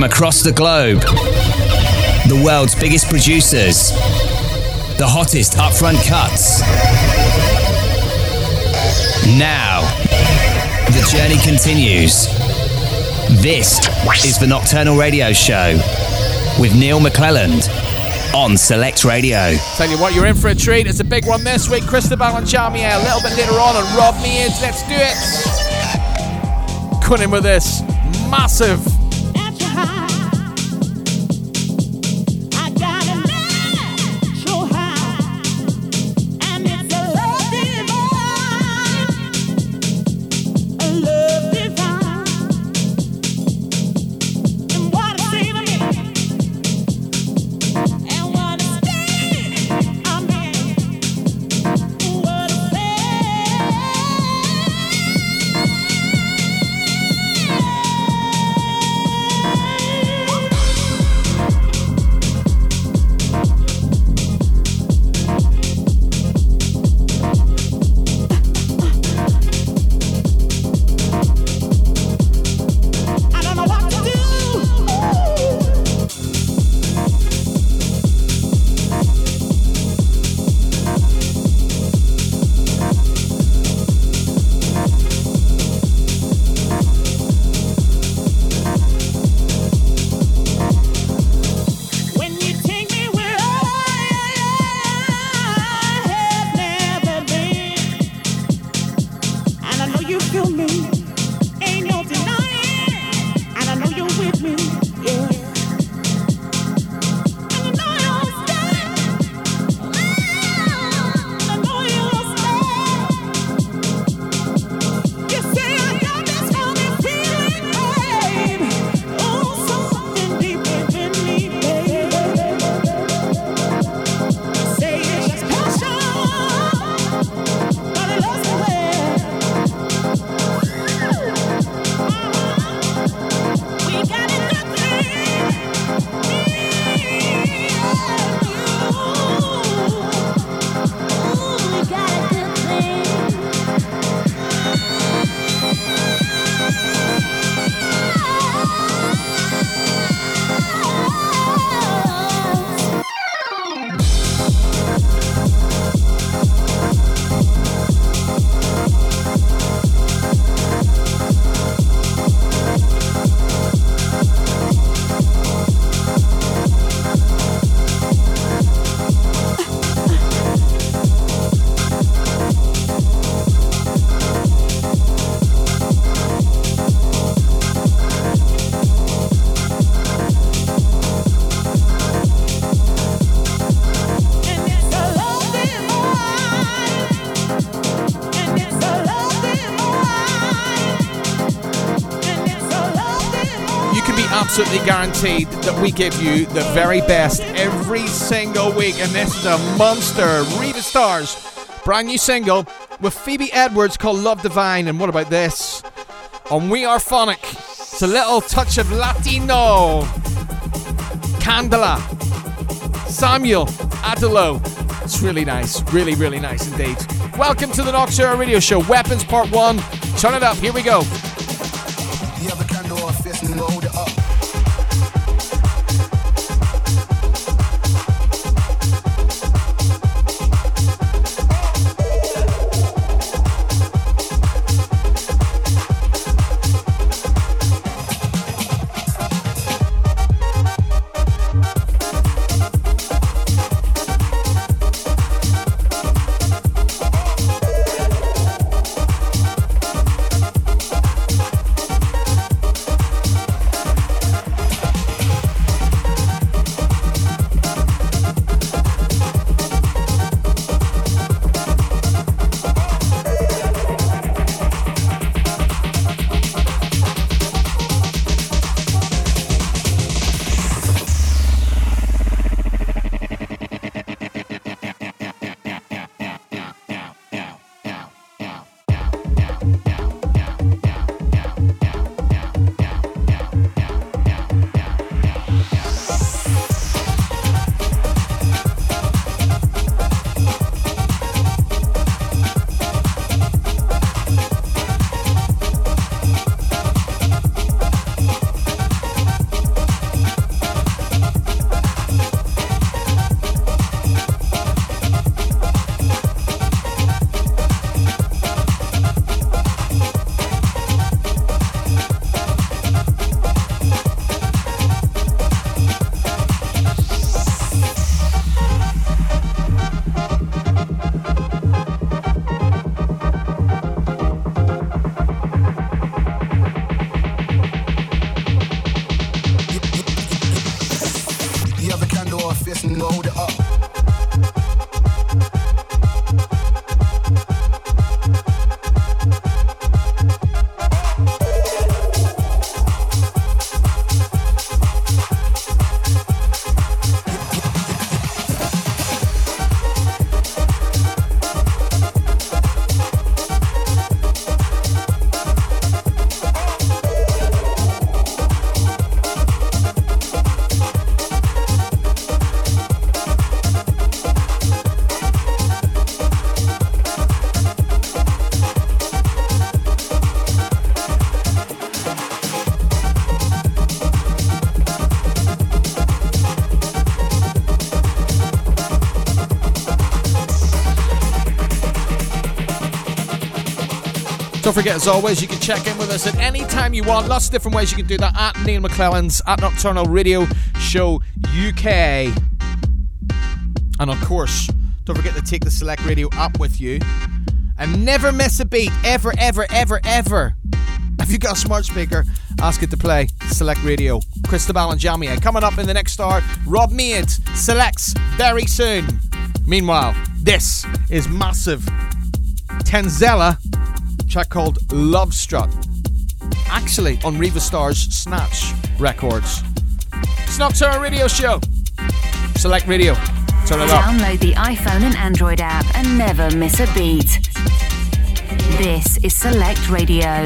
from across the globe. The world's biggest producers. The hottest upfront cuts. Now, the journey continues. This is the Nocturnal Radio Show with Neil McClelland on Select Radio. Tell you what, you're in for a treat. It's a big one this week. Cristobal and Charmier a little bit later on and Rob Mead. Let's do it. Cutting with this massive guaranteed that we give you the very best every single week. And this is a monster. Riva Starr, brand new single with Phoebe Edwards called Love Divine. And what about this? On We Are Phonic, it's a little touch of Latino. Candela, Samuel Adelo. It's really nice. Really, really nice indeed. Welcome to the Nocturne Radio Show. Weapons Part 1. Turn it up. Here we go. Don't forget, as always, you can check in with us at any time you want. Lots of different ways you can do that at Neil McClelland's at Nocturnal Radio Show UK. And of course, don't forget to take the Select Radio app with you and never miss a beat, ever, ever, ever, ever. If you got a smart speaker, ask it to play Select Radio. Cristobal and Jamia coming up in the next star. Rob Mead selects very soon. Meanwhile, this is massive. Tenzella, track called Love Strut. Actually, on Riva Starr's Snatch Records. It's Nocturnal Radio Show. Select Radio. Turn it up. Download the iPhone and Android app and never miss a beat. This is Select Radio.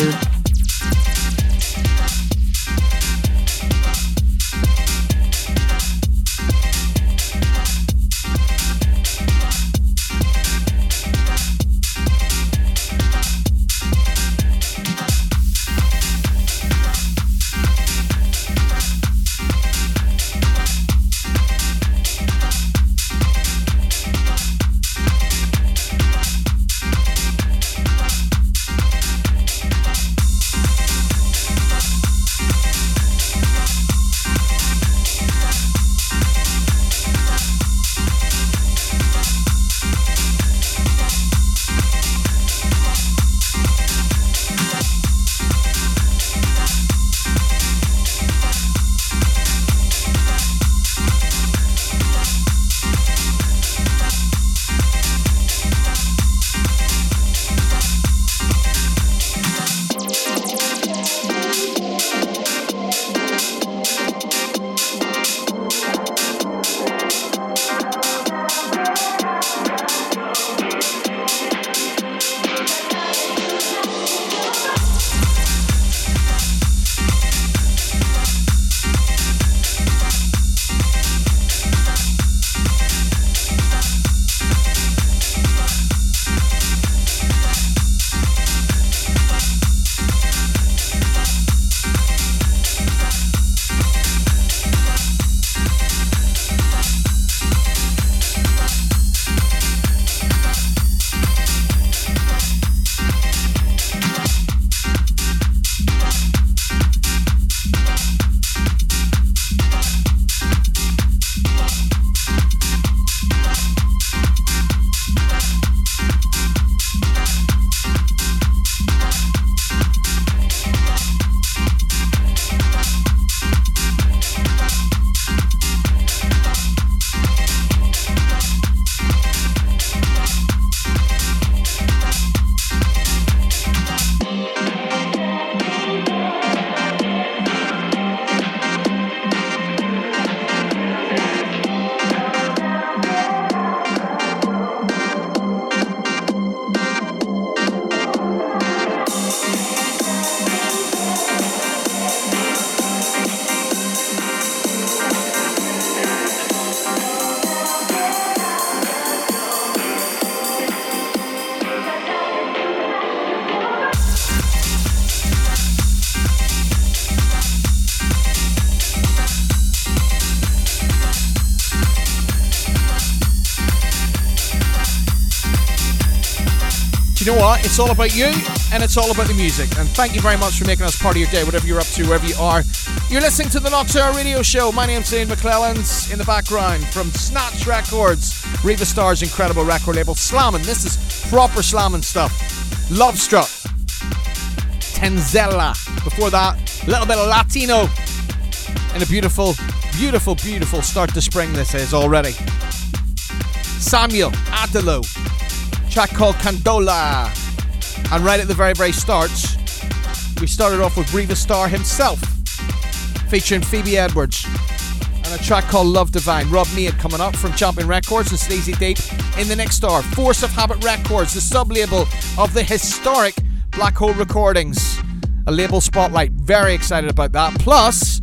It's all about you and it's all about the music. And thank you very much for making us part of your day, whatever you're up to, wherever you are. You're listening to the Nocturnal Radio Show. My name's Ian McClelland's in the background from Snatch Records, Riva Starr's incredible record label, Slamming. This is proper slamming stuff. Love Struck. Tenzella. Before that, a little bit of Latino. And a beautiful, beautiful, beautiful start to spring this is already. Samuel Adelo track called Candola. And right at the very, very start, we started off with Riva Starr himself, featuring Phoebe Edwards, and a track called Love Divine. Rob Mead coming up from Champion Records and Sleazy Deep in the next star. Force of Habit Records, the sub label of the historic Black Hole Recordings. A label spotlight. Very excited about that. Plus,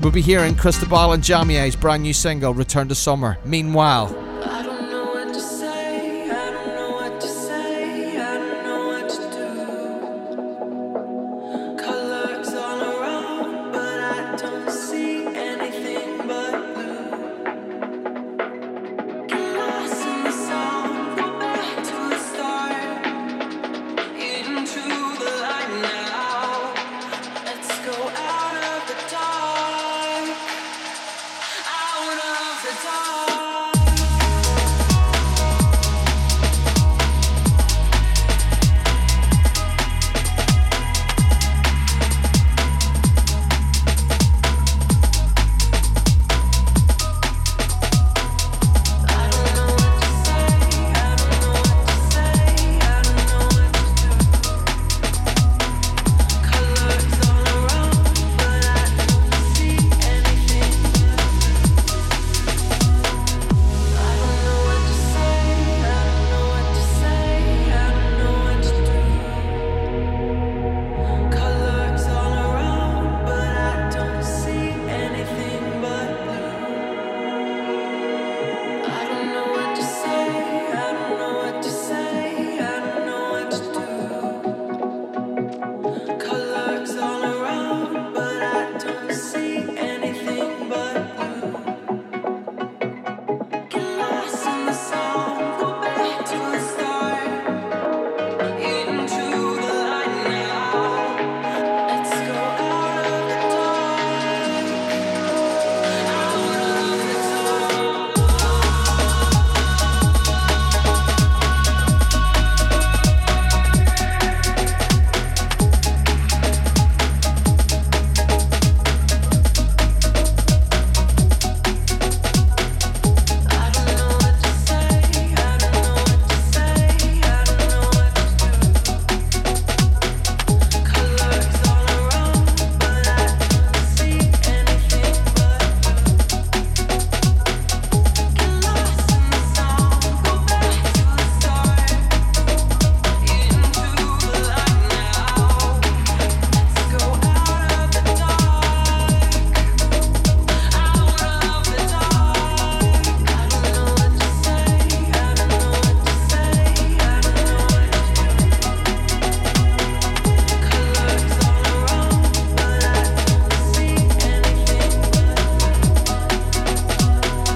we'll be hearing Cristobal and Jamia's brand new single, Return to Summer. Meanwhile,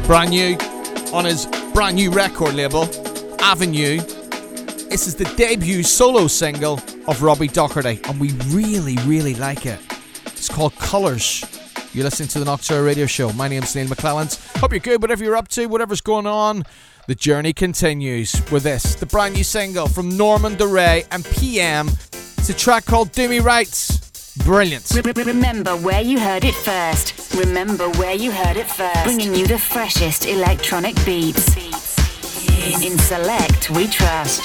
Brand new on his brand new record label, Avenue. This is the debut solo single of Robbie Doherty, and we really, really like it. It's called Colours. You're listening to the Nocturne Radio Show. My name's Neil McClelland. Hope you're good, whatever you're up to, whatever's going on. The journey continues with this, the brand new single from Norman Doray and PM. It's a track called Do Me Right. Brilliant. Remember where you heard it first. Remember where you heard it first. Bringing you the freshest electronic beats. In Select, we trust.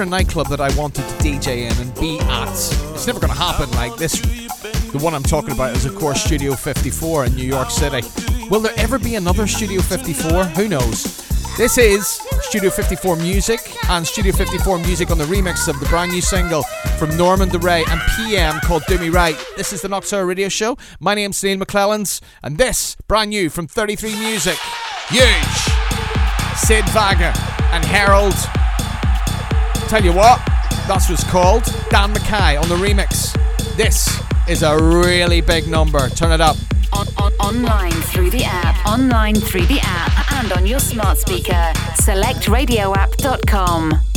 If there was ever a nightclub that I wanted to DJ in and be at, it's never going to happen. Like this, the one I'm talking about is, of course, Studio 54 in New York City. Will there ever be another Studio 54? Who knows? This is Studio 54 music and Studio 54 music on the remix of the brand new single from Norman Doray and PM called Do Me Right. This is the Nocturne Radio Show. My name's Neil McClellans and this brand new from 33 Music. Huge! Sid Vaga and Harold Tell you what, that's what's called. Dan Mackay on the remix. This is a really big number. Turn it up. On, on, online through the app, online through the app, and on your smart speaker. SelectRadioApp.com.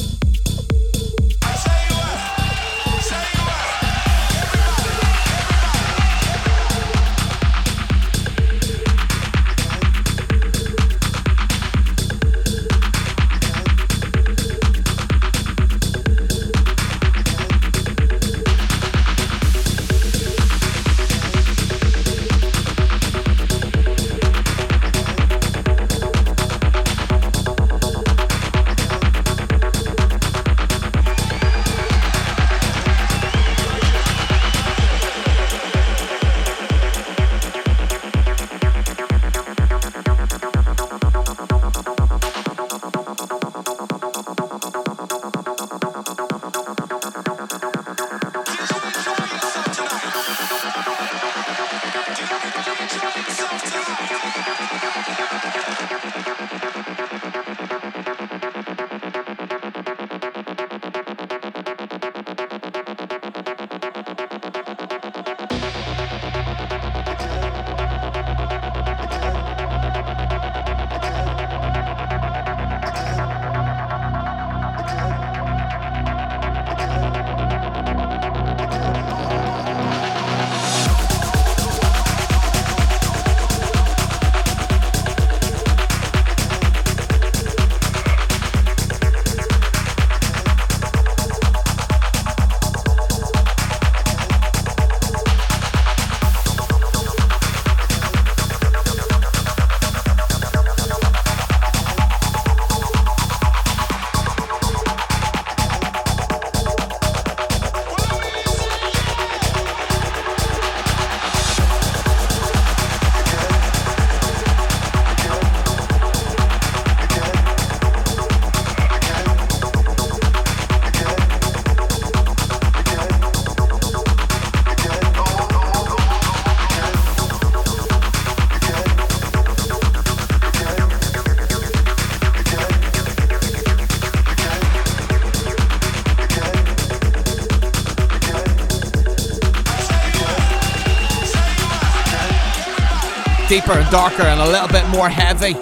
deeper and darker and a little bit more heavy.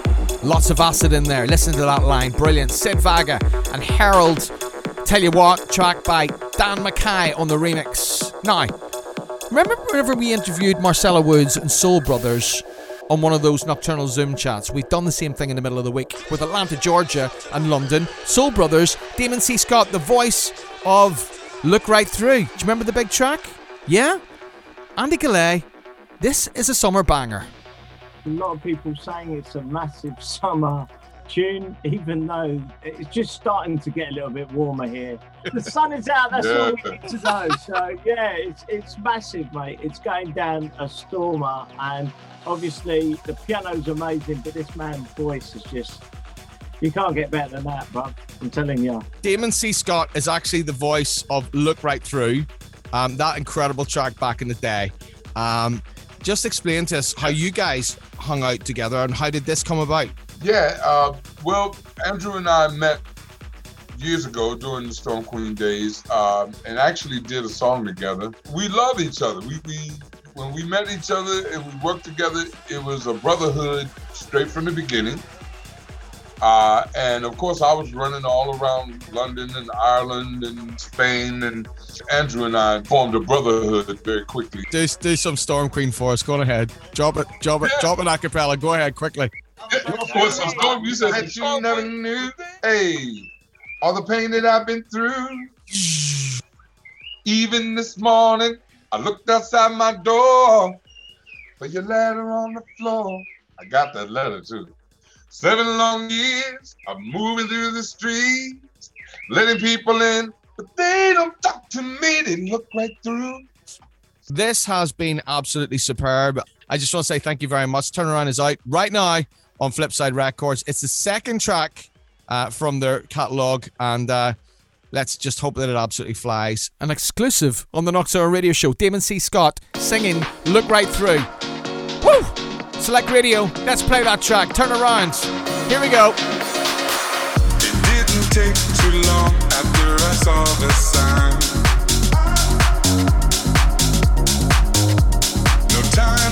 Lots of acid in there. Listen to that line. Brilliant. Sid Vaga and Harold. Tell you what, track by Dan Mackay on the remix. Now, remember whenever we interviewed Marcella Woods and Soul Brothers on one of those nocturnal Zoom chats? We've done the same thing in the middle of the week with Atlanta, Georgia and London. Soul Brothers, Damon C. Scott, the voice of Look Right Through. Do you remember the big track? Yeah? Andy Gillay, this is a summer banger a lot of people saying it's a massive summer tune, even though it's just starting to get a little bit warmer here. The sun is out, that's Yeah. all we need to know. So yeah, it's it's massive, mate. It's going down a stormer and obviously the piano's amazing, but this man's voice is just you can't get better than that, bro. I'm telling you. Damon C. Scott is actually the voice of Look Right Through, um, that incredible track back in the day. Um, just explain to us how you guys hung out together and how did this come about? Yeah, uh, well, Andrew and I met years ago during the Storm Queen days, um, and actually did a song together. We love each other. We, we when we met each other and we worked together, it was a brotherhood straight from the beginning. Uh, and of course, I was running all around London and Ireland and Spain, and Andrew and I formed a brotherhood very quickly. Do, do some Storm Queen for us. Go on ahead. Drop it, drop it, Yeah. drop an acapella. Go ahead quickly. Yeah, of course, some storm you said that you never knew. Hey, all the pain that I've been through. Even this morning, I looked outside my door for your letter on the floor. I got that letter too. Seven long years of moving through the streets, letting people in, but they don't talk to me. They look right through. This has been absolutely superb. I just want to say thank you very much. Turnaround is out right now on Flipside Records. It's the second track uh, from their catalog, and uh, let's just hope that it absolutely flies. An exclusive on the Nocturne Radio Show. Damon C. Scott singing "Look Right Through." Woo! Select Radio. Let's play that track. Turn around. Here we go. It didn't take too long after I saw the sign. No time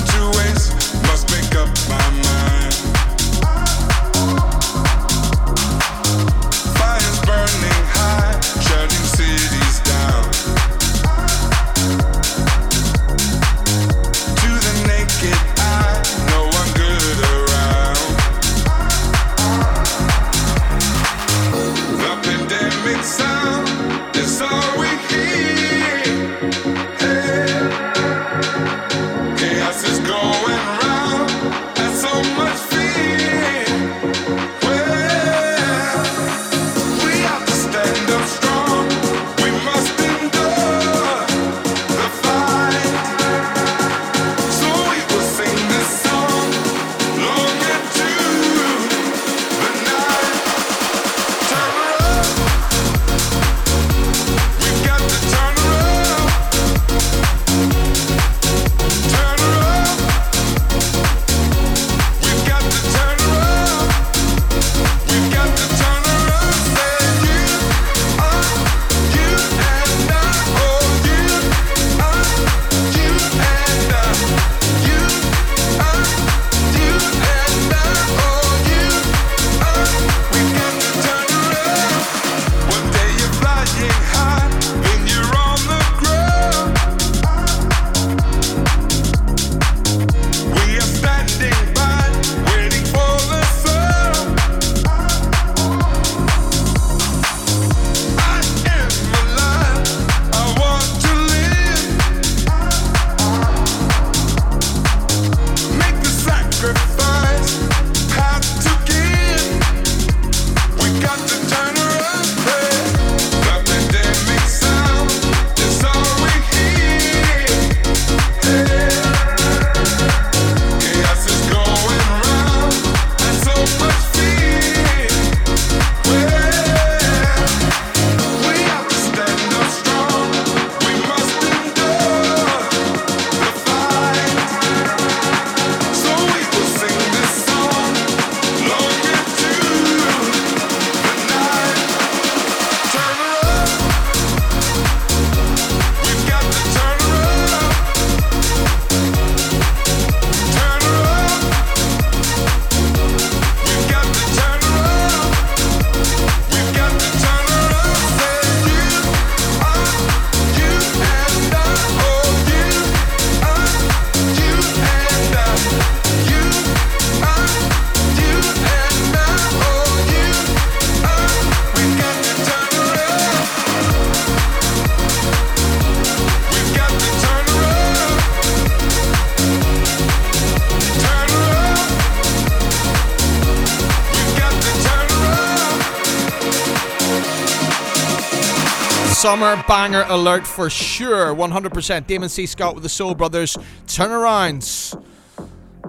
Summer banger alert for sure. 100%. Damon C. Scott with the Soul Brothers. Turnarounds.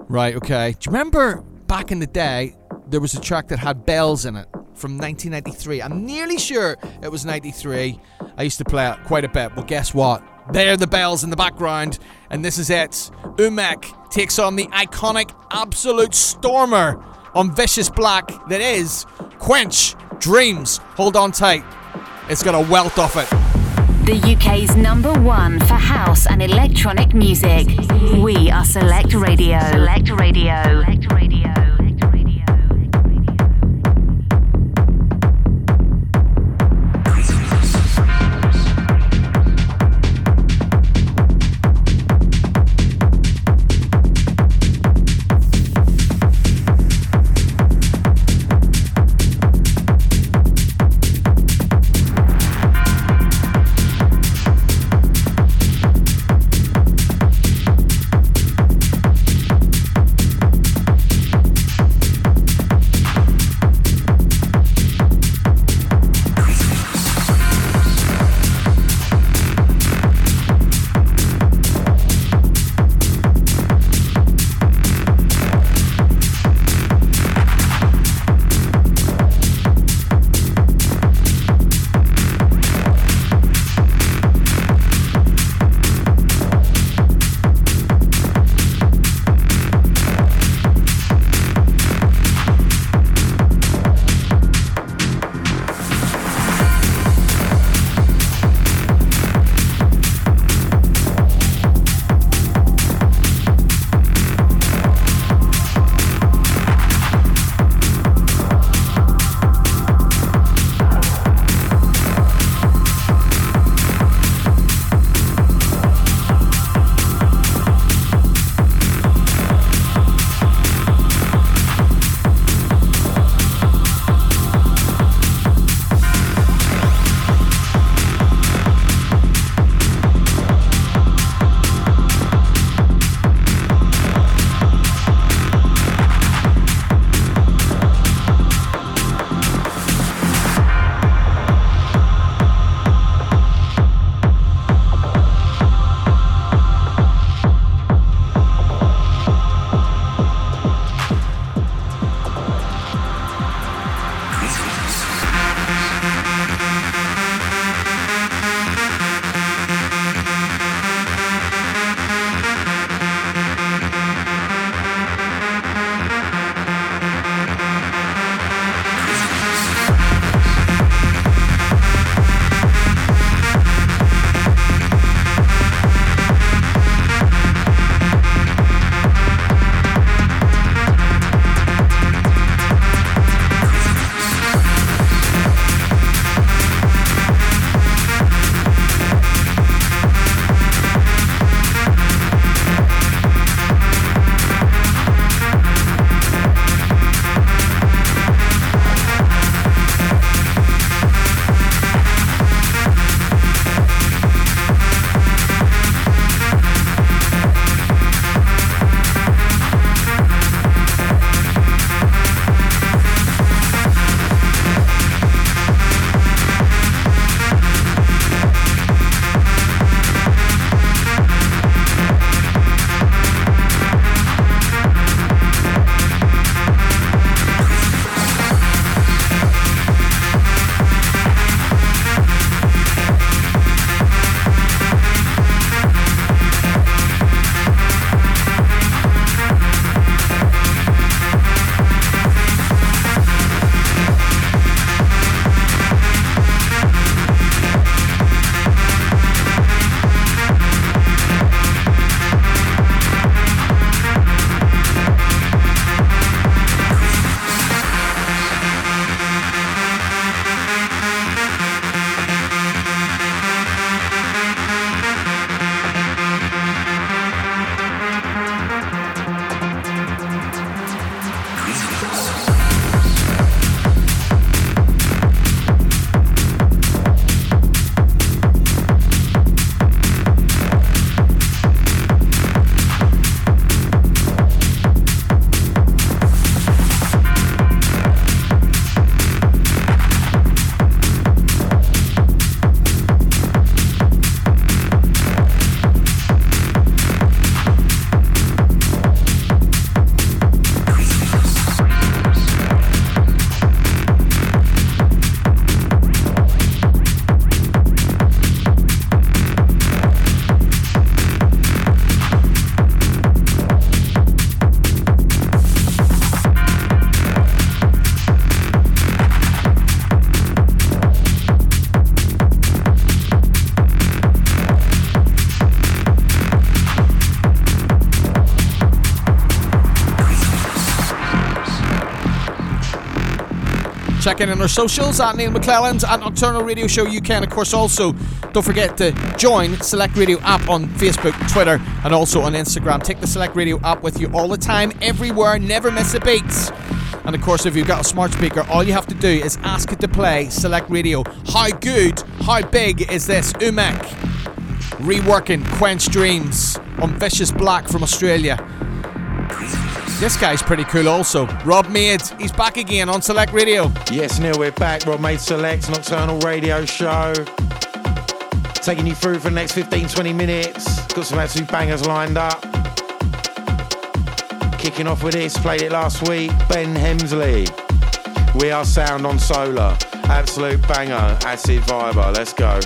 Right, okay. Do you remember back in the day, there was a track that had bells in it from 1993? I'm nearly sure it was 93. I used to play it quite a bit. Well, guess what? There are the bells in the background, and this is it. Umek takes on the iconic Absolute Stormer on Vicious Black that is Quench Dreams. Hold on tight. It's got a wealth of it. The UK's number one for house and electronic music. We are Select Radio. Select Radio. Select Radio. Check in on our socials at Neil McClelland at Nocturnal Radio Show UK. And of course, also don't forget to join Select Radio app on Facebook, Twitter, and also on Instagram. Take the Select Radio app with you all the time, everywhere, never miss a beat. And of course, if you've got a smart speaker, all you have to do is ask it to play Select Radio. How good, how big is this Umek? Reworking Quench Dreams on Vicious Black from Australia. This guy's pretty cool also. Rob Mead, he's back again on Select Radio. Yes, Neil, we're back. Rob Mead Select's Nocturnal Radio Show. Taking you through for the next 15, 20 minutes. Got some absolute bangers lined up. Kicking off with this, played it last week. Ben Hemsley. We are sound on solar. Absolute banger. Acid Viber. Let's go.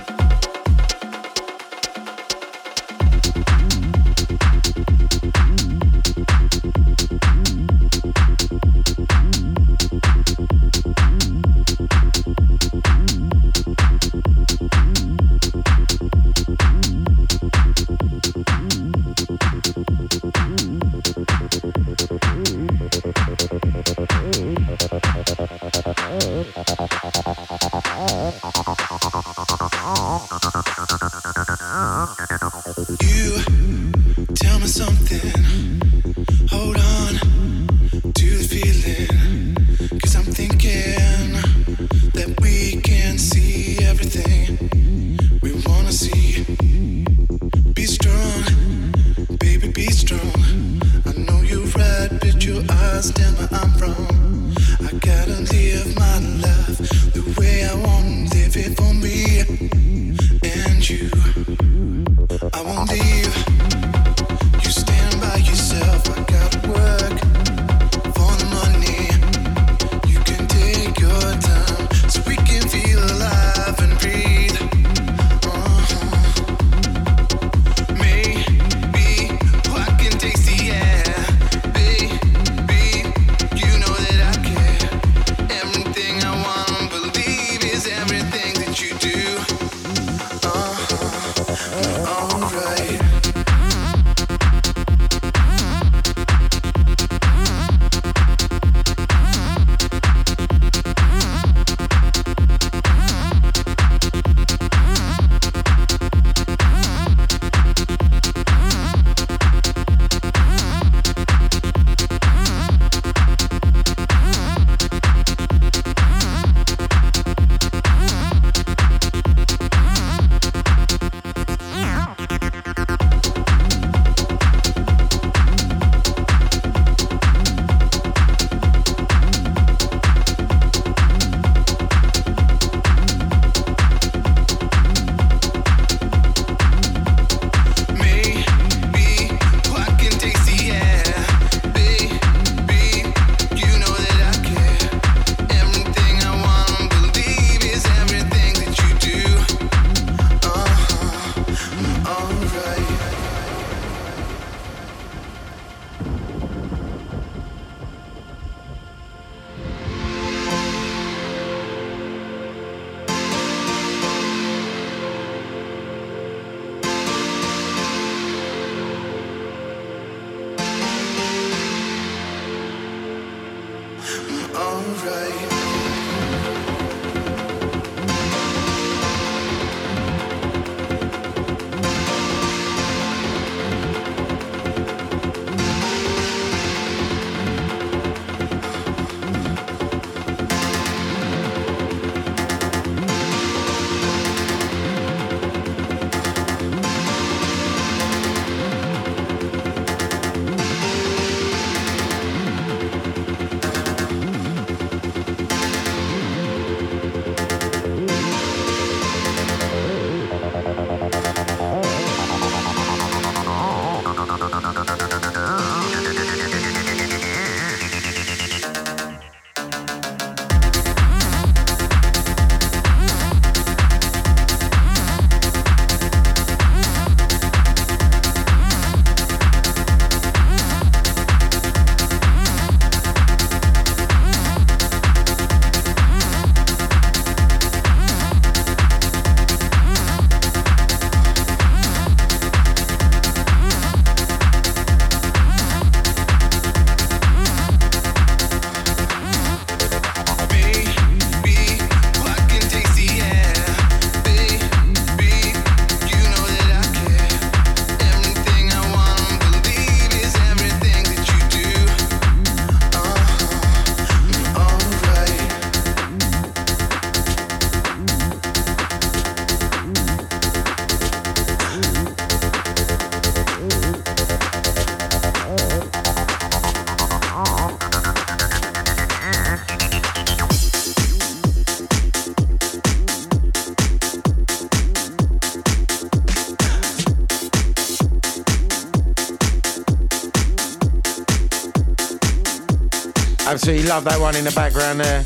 Absolutely love that one in the background there.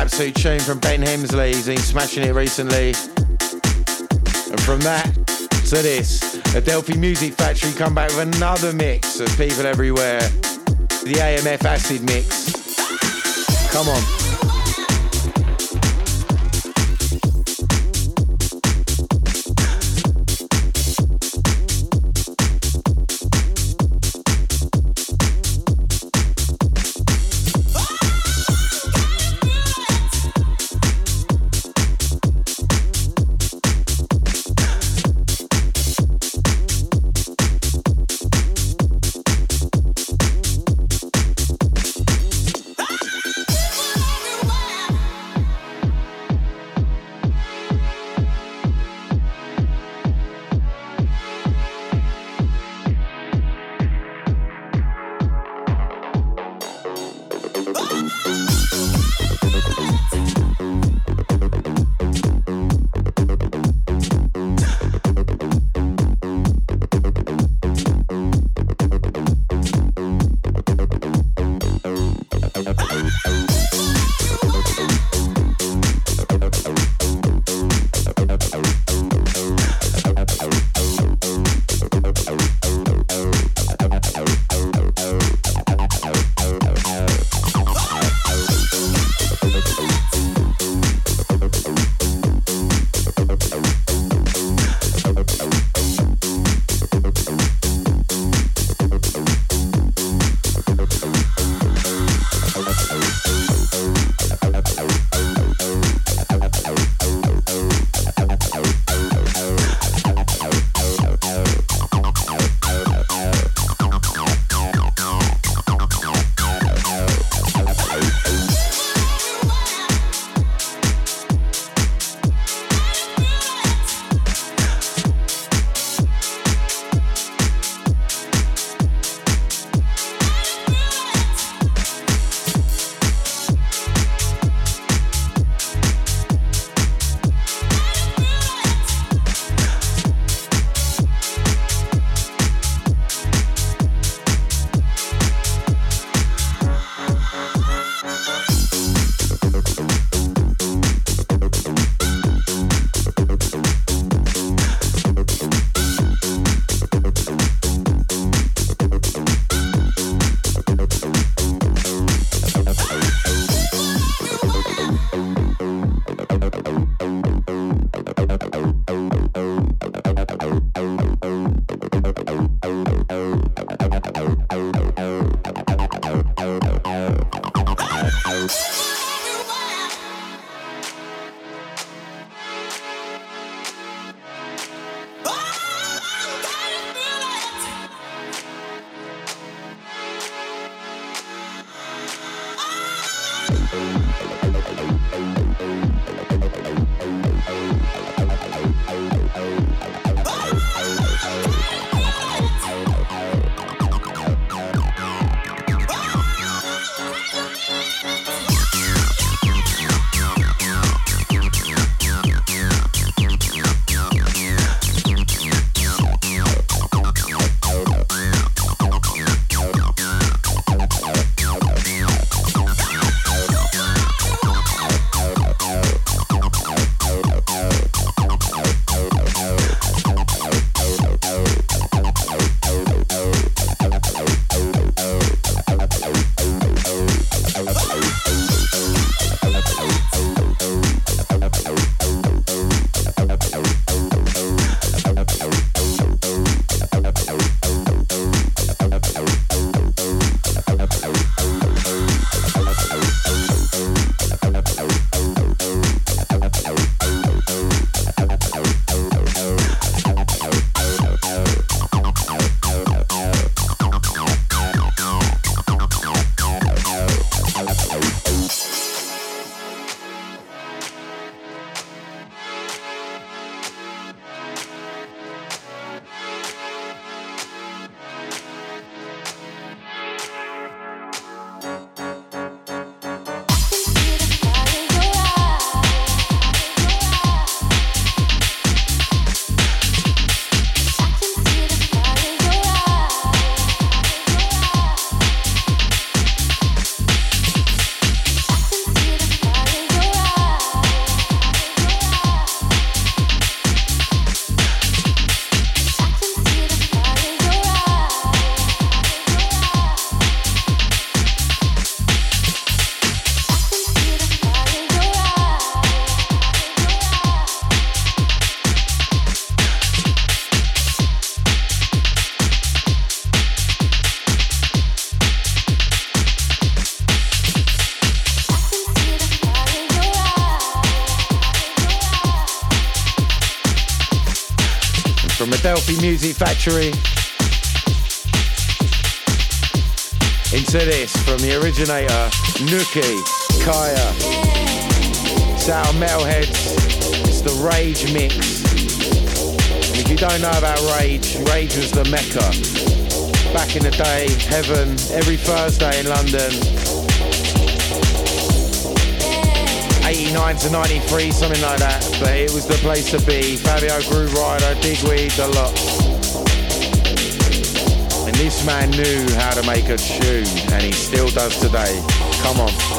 Absolute tune from Ben Hemsley. He's been smashing it recently. And from that to this, Adelphi Music Factory come back with another mix of people everywhere. The AMF Acid mix. Come on. Music Factory into this from the originator, Nookie, Kaya. It's of Metalheadz. It's the Rage mix. And if you don't know about Rage, Rage was the Mecca. Back in the day, heaven, every Thursday in London. 89 to 93, something like that. But it was the place to be. Fabio Grooverider, Digweed, a lot. This man knew how to make a tune, and he still does today. Come on.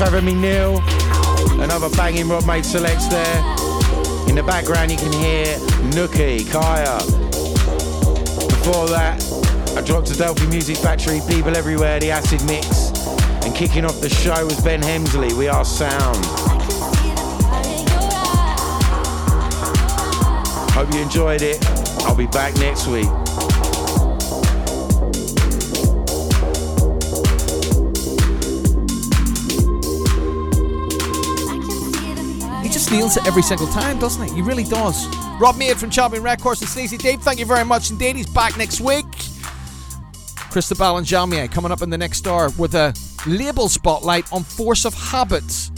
For having me, Neil. Another banging Rob Mead selects there. In the background, you can hear Nookie, Kaya. Before that, I dropped Adelphi Music Factory, People Everywhere, the Acid Mix. And kicking off the show was Ben Hemsley, We Are Sound. Hope you enjoyed it. I'll be back next week. Nails it every single time, doesn't he? He really does. Rob Mead from Champion Records and Sneezy Dave, thank you very much indeed. He's back next week. Cristobal and Jamier coming up in the next hour with a label spotlight on Force of Habits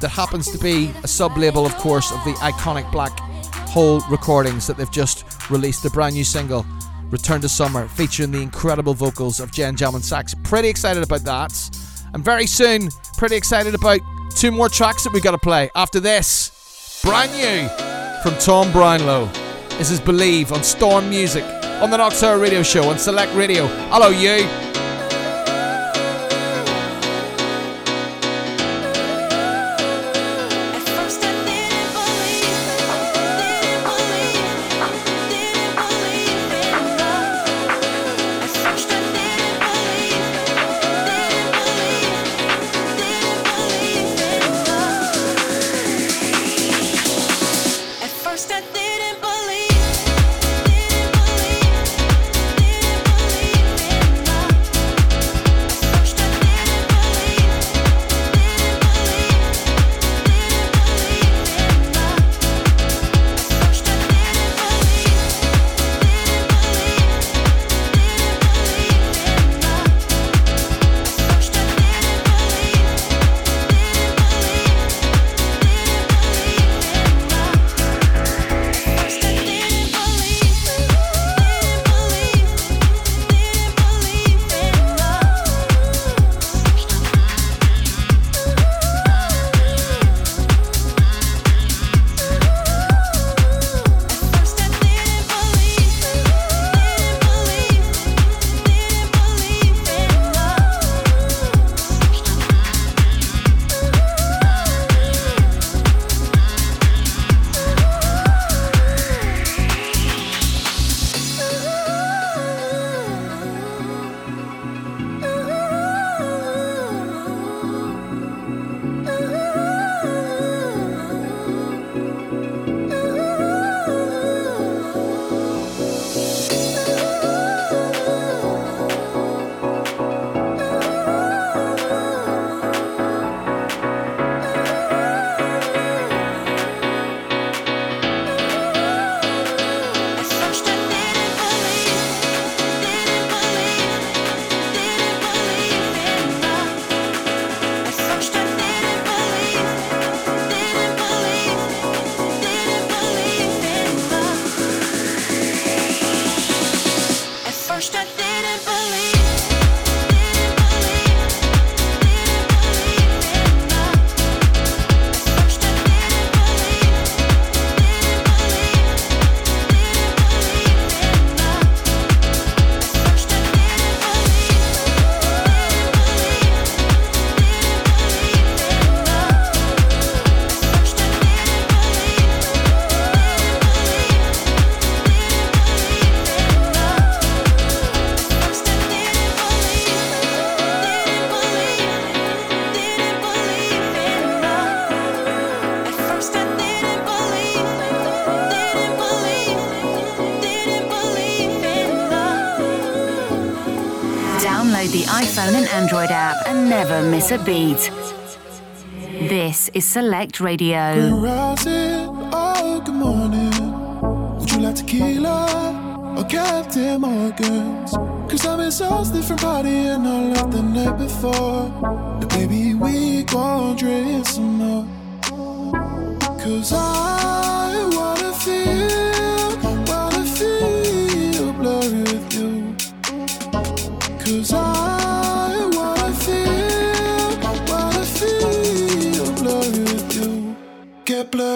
that happens to be a sub label, of course, of the iconic Black Hole recordings that they've just released the brand new single, Return to Summer, featuring the incredible vocals of Jen Jam and Sax. Pretty excited about that. And very soon, pretty excited about two more tracks that we've got to play after this. Brand new from Tom Brownlow. This is Believe on Storm Music on the Nocturne Radio Show on Select Radio. Hello, you. Never miss a beat. This is Select Radio. Grand Rising, oh, good morning. Would you like tequila or Captain Morgan's? Cause I'm exhausted from partying all of the night before. But baby, we gon' drink some more. Cause I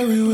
Get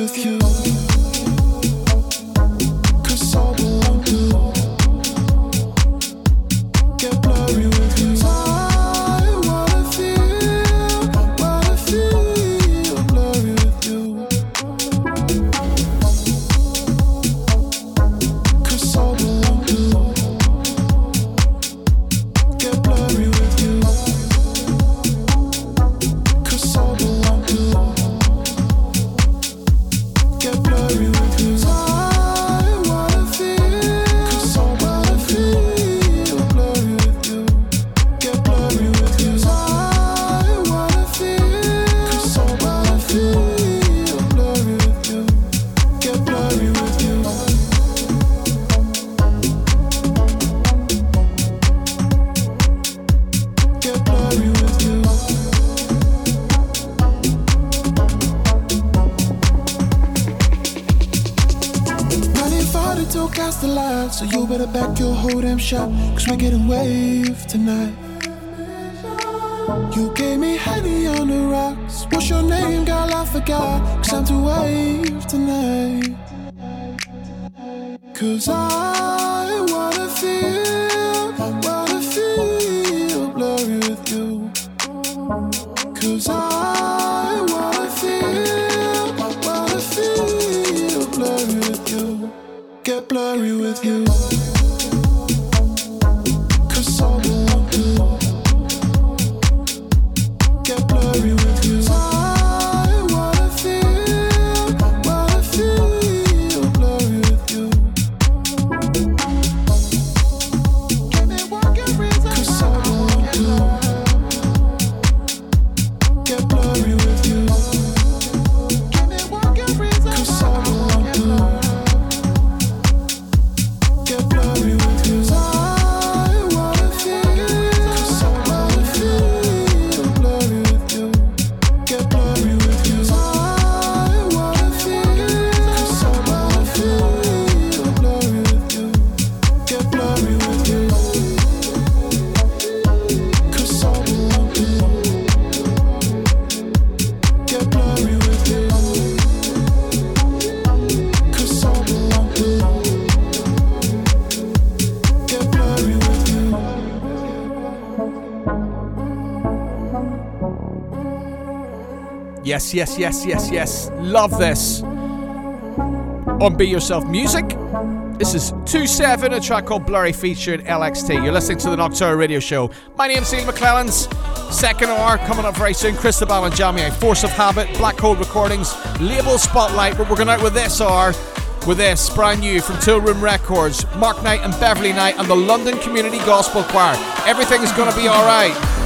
yes, yes, yes, yes. Love this. On Be Yourself Music. This is 2-7, a track called Blurry featuring LXT. You're listening to the Nocturne Radio Show. My name's Ian McClellan's. Second hour coming up very soon. Cristobal and Jamie, Force of Habit, Black Hole Recordings, Label Spotlight. But we're going out with this hour with this brand new from Toolroom Records, Mark Knight and Beverly Knight and the London Community Gospel Choir. Everything's going to be alright.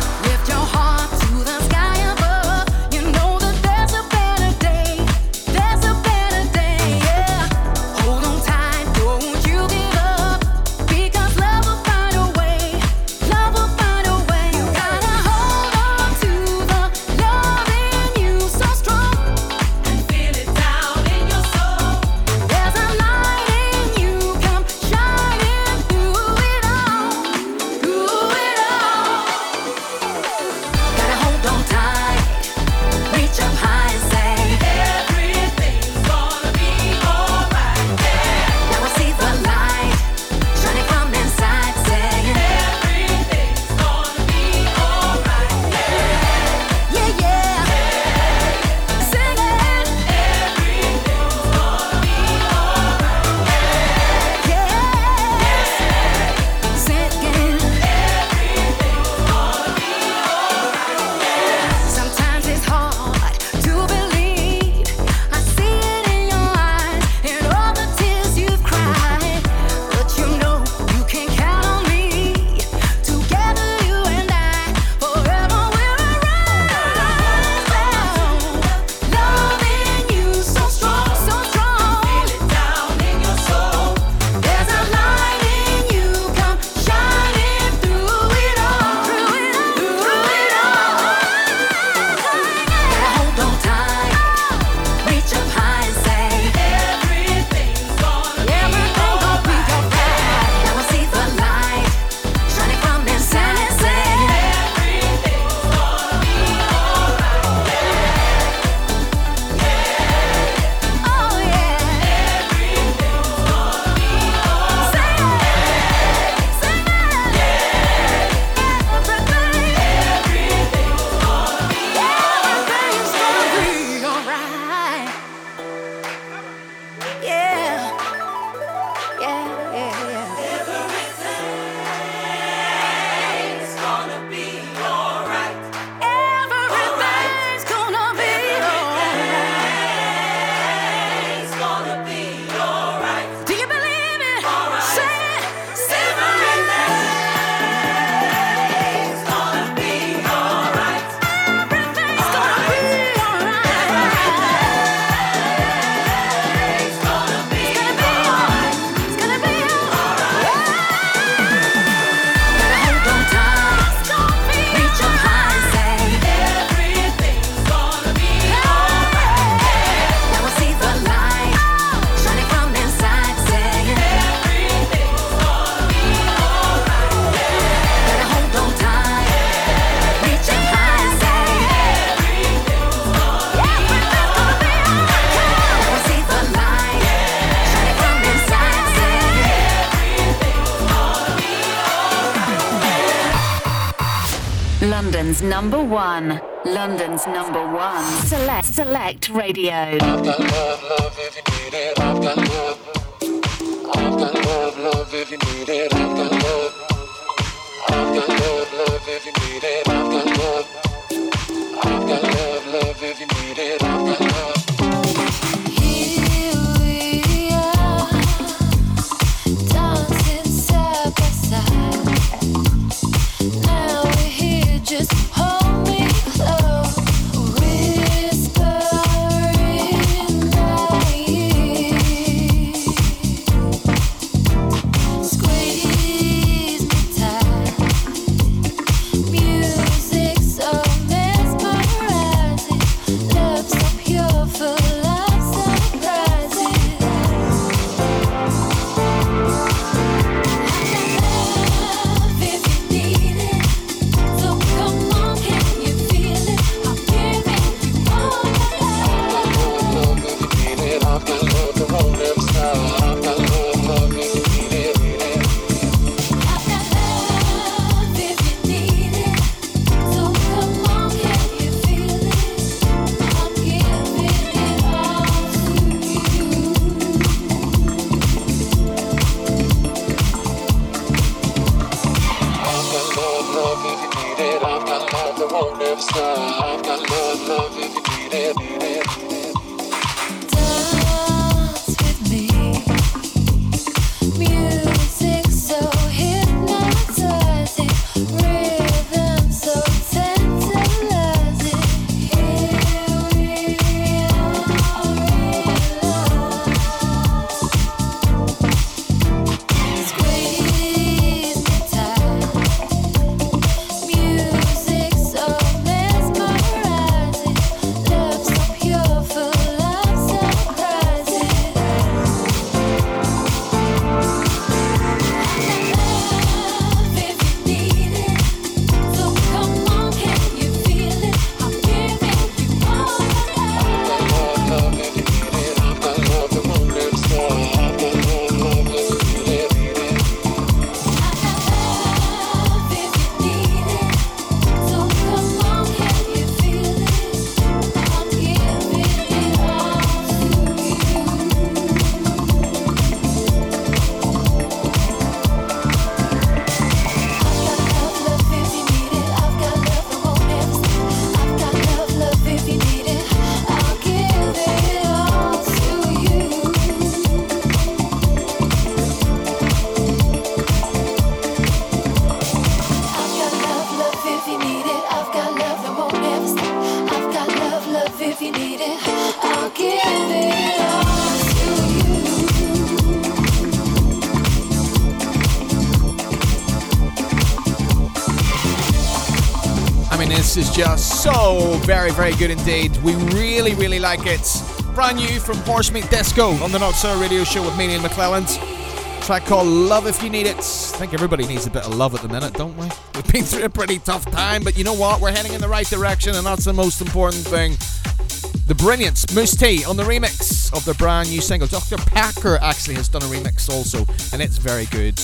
Number one. London's number one. Select Select Radio. I've got love, love if you need it. I've got love. I've got love, love if you need it. I've got love. I've got love, love if you need it. So very, very good indeed. We really, really like it. Brand new from Horse Meat Disco on the Not So Radio Show with me, Neil McClelland. Track called Love If You Need It. I think everybody needs a bit of love at the minute, don't we? We've been through a pretty tough time, but you know what? We're heading in the right direction, and that's the most important thing. The brilliant Mousse T on the remix of their brand new single. Dr. Packer actually has done a remix also, and it's very good.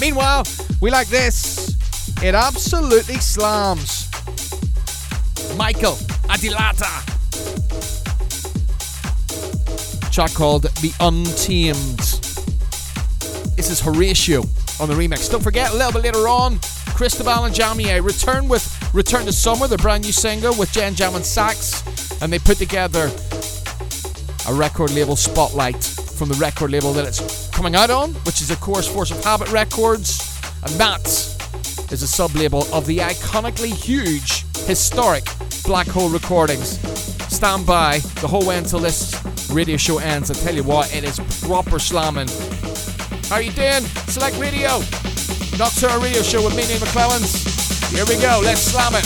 Meanwhile, we like this. It absolutely slams. Michael Adilata. Track called The Untamed. This is Horatio on the remix. Don't forget, a little bit later on, Cristobal and Jamier return with Return to Summer, their brand new single with Jen Jam and Sax, and they put together a record label spotlight from the record label that it's coming out on, which is of course Force of Habit Records, and that is a sub label of the iconically huge, historic Black Hole Recordings. Stand by the whole way until this radio show ends. I tell you what, it is proper slamming. How you doing? Select Radio. Nocturnal Radio Show with me, Neil McClellans. Here we go. Let's slam it.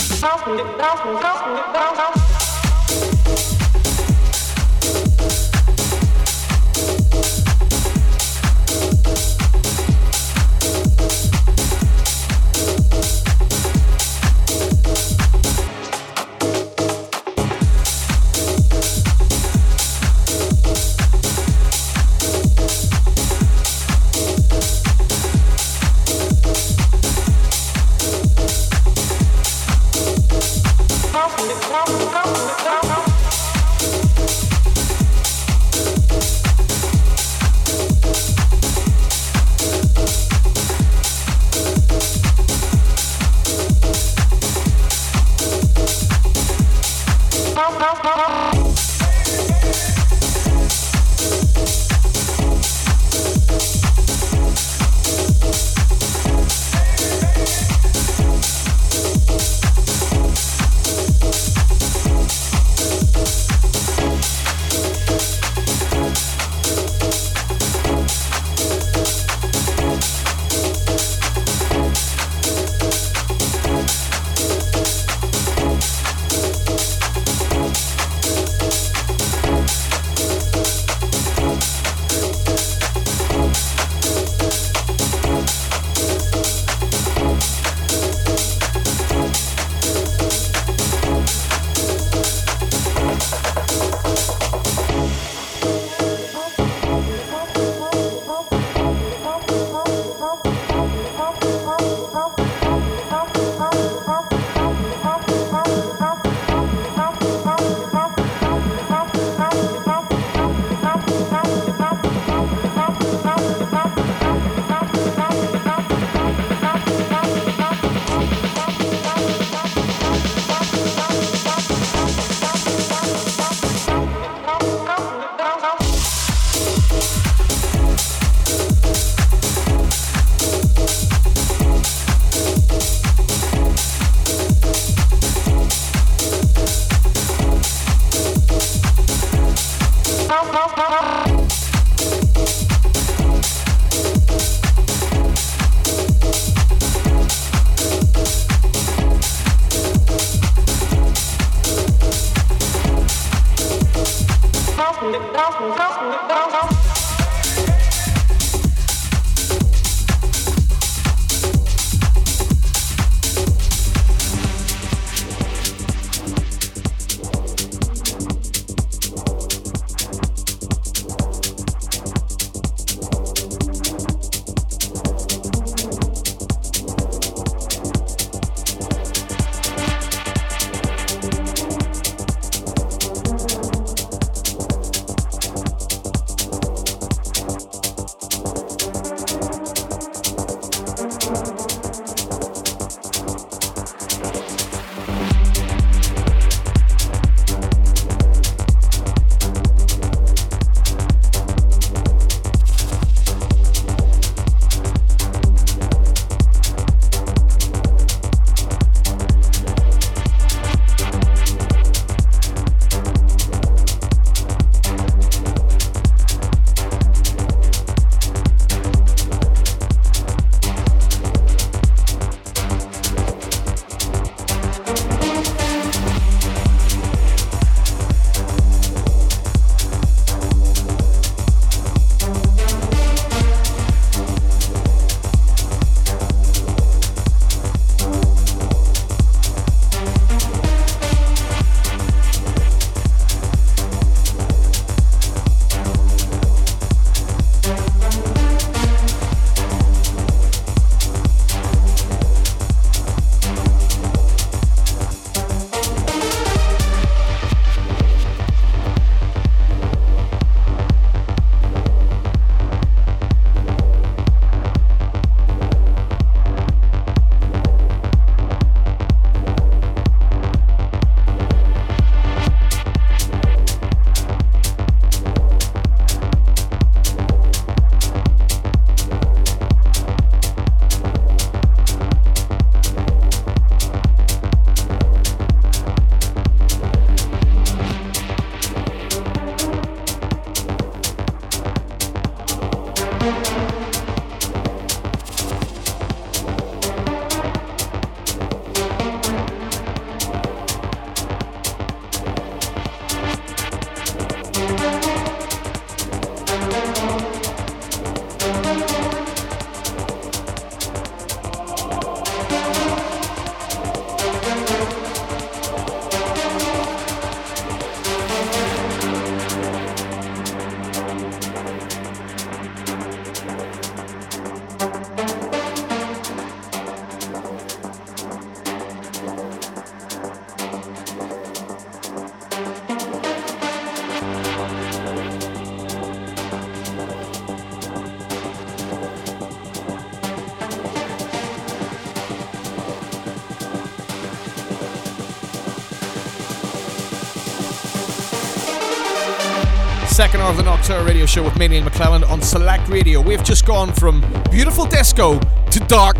Of the Nocturne Radio Show with Manny and McClelland on Select Radio. We've just gone from beautiful disco to dark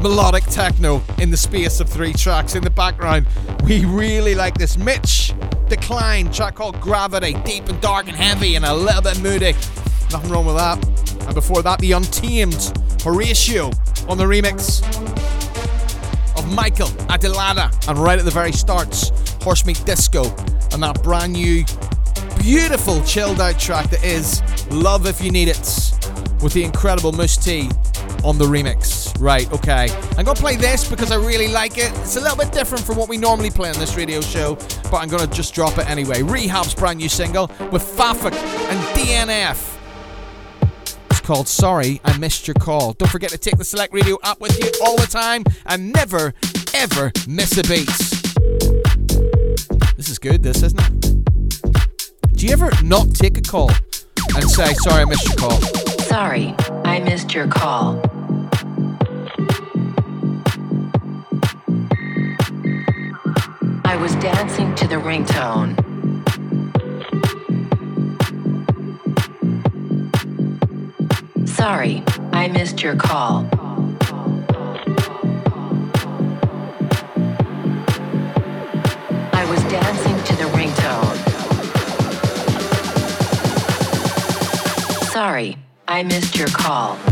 melodic techno in the space of three tracks. In the background, we really like this Mitch Decline track called Gravity, deep and dark and heavy and a little bit moody. Nothing wrong with that. And before that, the Untamed Horatio on the remix of Michael Adilada. And right at the very starts, Horsemeat Disco and that brand new beautiful chilled out track that is Love If You Need It with the incredible Mousse T on the remix. Right, okay. I'm gonna play this because I really like it. It's a little bit different from what we normally play on this radio show, but I'm gonna just drop it anyway. Rehab's brand new single with Fafik and DNF. It's called Sorry I Missed Your Call. Don't forget to take the Select Radio app with you all the time and never, ever miss a beat. This is good, this, isn't it? Do you ever not take a call and say, sorry, I missed your call? Sorry, I missed your call. I was dancing to the ringtone. Sorry, I missed your call. I was dancing I missed your call.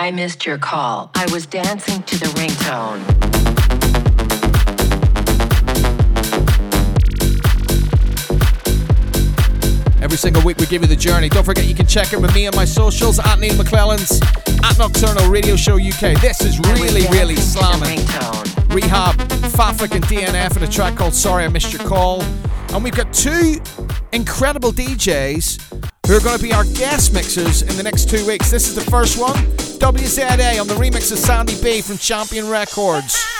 I missed your call. I was dancing to the ringtone. Every single week we give you the journey. Don't forget you can check in with me on my socials at Neil McClellan's at Nocturnal Radio Show UK. This is really, really slamming. Rehab, Fafik and DNF in a track called Sorry I Missed Your Call. And we've got two incredible DJs who are going to be our guest mixers in the next two weeks. This is the first one, WZA on the remix of Sandy B from Champion Records.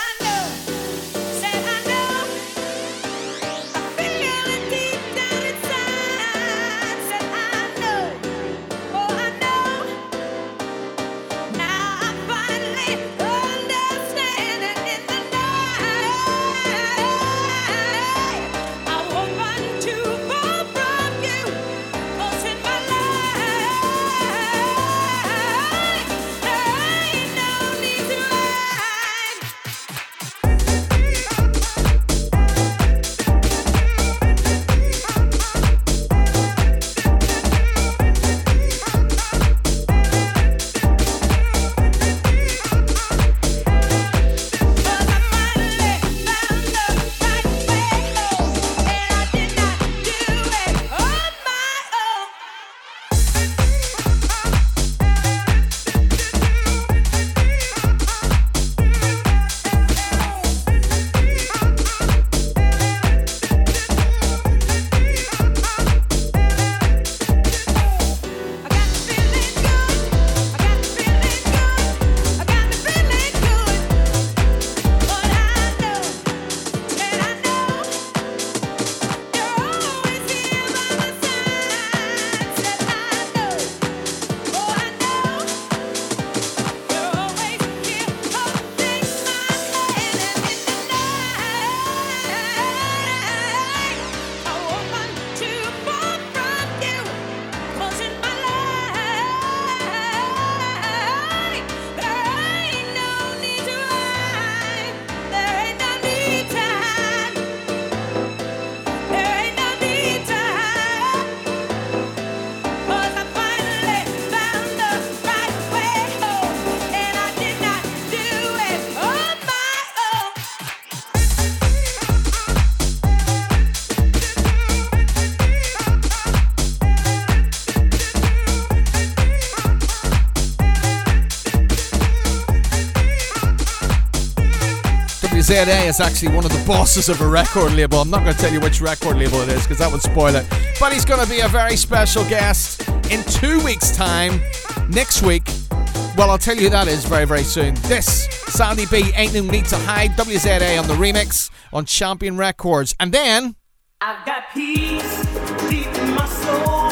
WZA is actually one of the bosses of a record label. I'm not going to tell you which record label it is because that would spoil it. But he's going to be a very special guest in two weeks' time. Next week, well, I'll tell you who that is very, very soon. This, Sandy B, Ain't No Need to Hide, WZA on the remix on Champion Records. And then, I've got peace deep in my soul.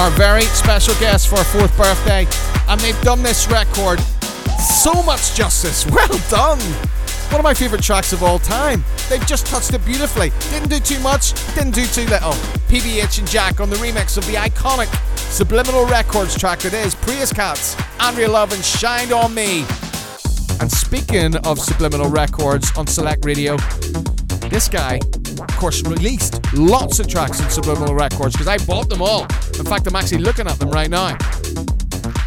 Our very special guest for our fourth birthday, and they've done this record so much justice. Well done! One of my favourite tracks of all time. They've just touched it beautifully. Didn't do too much, didn't do too little. PBH and Jack on the remix of the iconic Subliminal Records track that is Praise Cats, Andrea Love, and Shined on Me. And speaking of Subliminal Records on Select Radio, this guy, of course, released lots of tracks on Subliminal Records because I bought them all. In fact, I'm actually looking at them right now.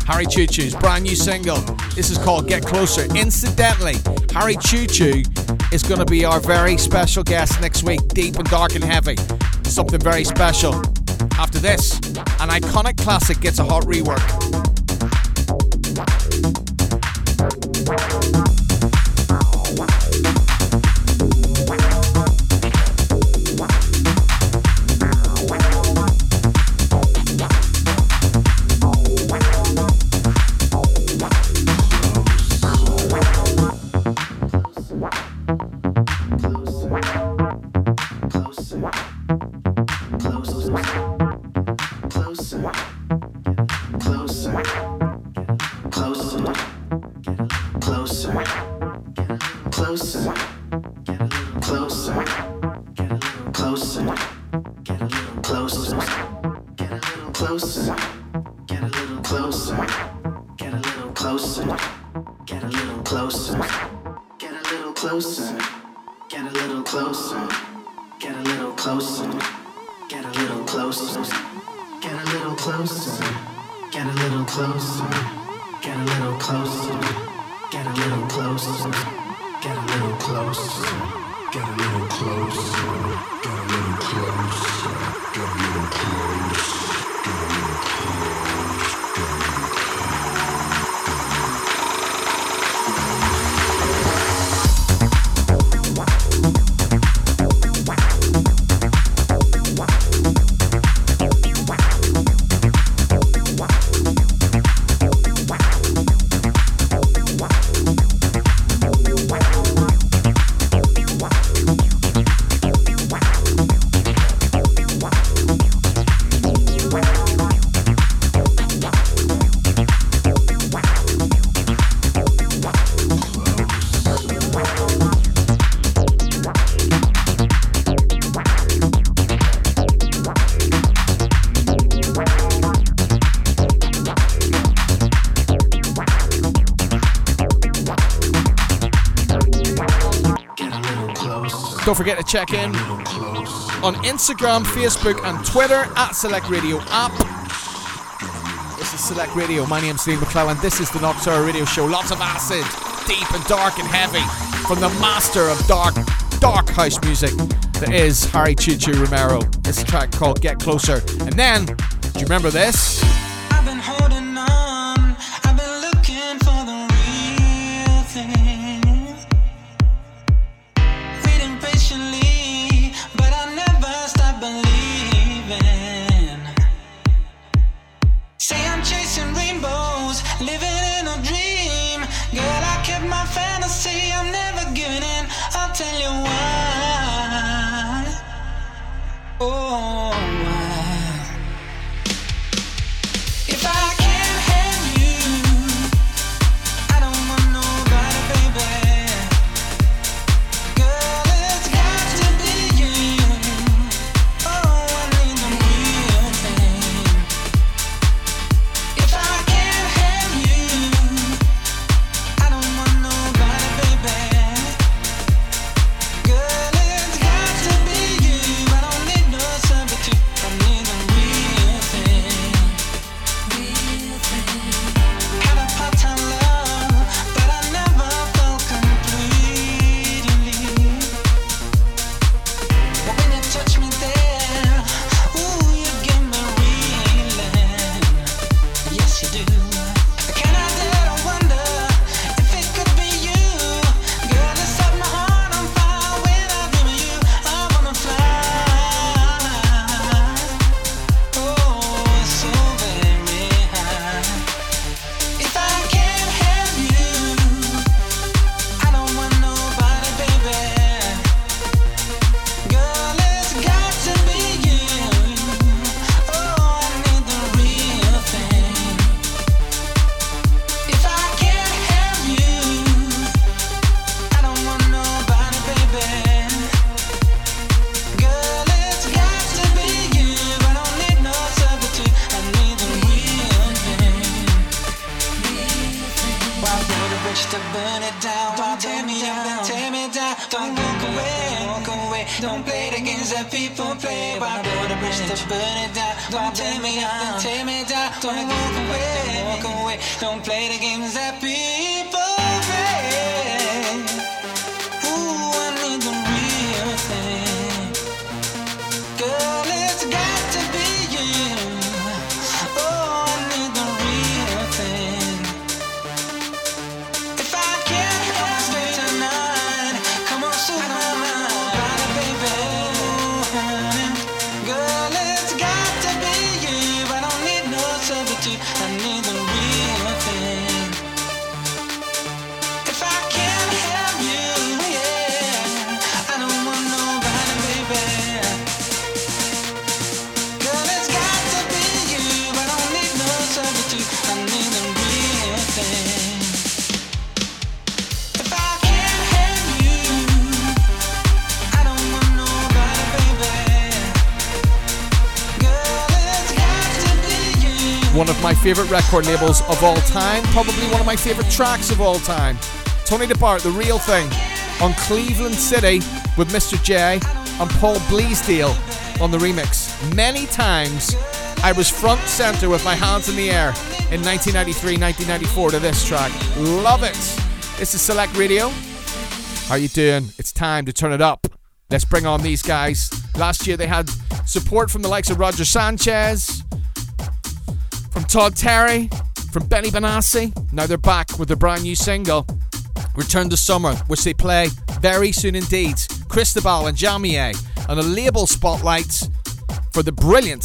Harry Choo Choo's brand new single. This is called Get Closer. Incidentally, Harry Choo Choo is going to be our very special guest next week, deep and dark and heavy. Something very special. After this, an iconic classic gets a hot rework. Check in on Instagram, Facebook, and Twitter at Select Radio App. This is Select Radio. My name's Steve McClellan. This is the Nocturne Radio Show. Lots of acid, deep and dark and heavy, from the master of dark, dark house music that is Harry Choo Choo Romero. This track called Get Closer. And then, do you remember this? Favorite record labels of all time, probably one of my favorite tracks of all time. Tony Di Bart, The Real Thing, on Cleveland City with Mr. J and Paul Bleasdale on the remix. Many times I was front center with my hands in the air in 1993, 1994 to this track. Love it. This is Select Radio. How you doing? It's time to turn it up. Let's bring on these guys. Last year they had support from the likes of Roger Sanchez, Todd Terry, from Benny Benassi. Now they're back with their brand new single, Return to Summer, which they play very soon indeed. Cristobal and Jamier, on a label spotlight for the brilliant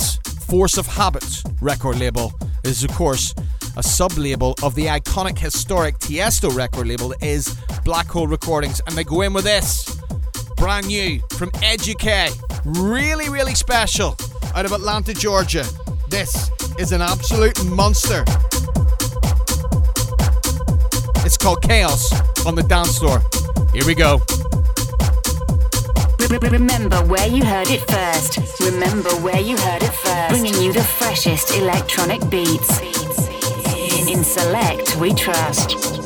Force of Habit record label. This is, of course, a sub label of the iconic, historic Tiesto record label that is Black Hole Recordings, and they go in with this brand new from Educate. Really, really special out of Atlanta, Georgia. This is an absolute monster. It's called Chaos on the Dance Floor. Here we go. Remember where you heard it first. Remember where you heard it first. Bringing you the freshest electronic beats. In Select, we trust.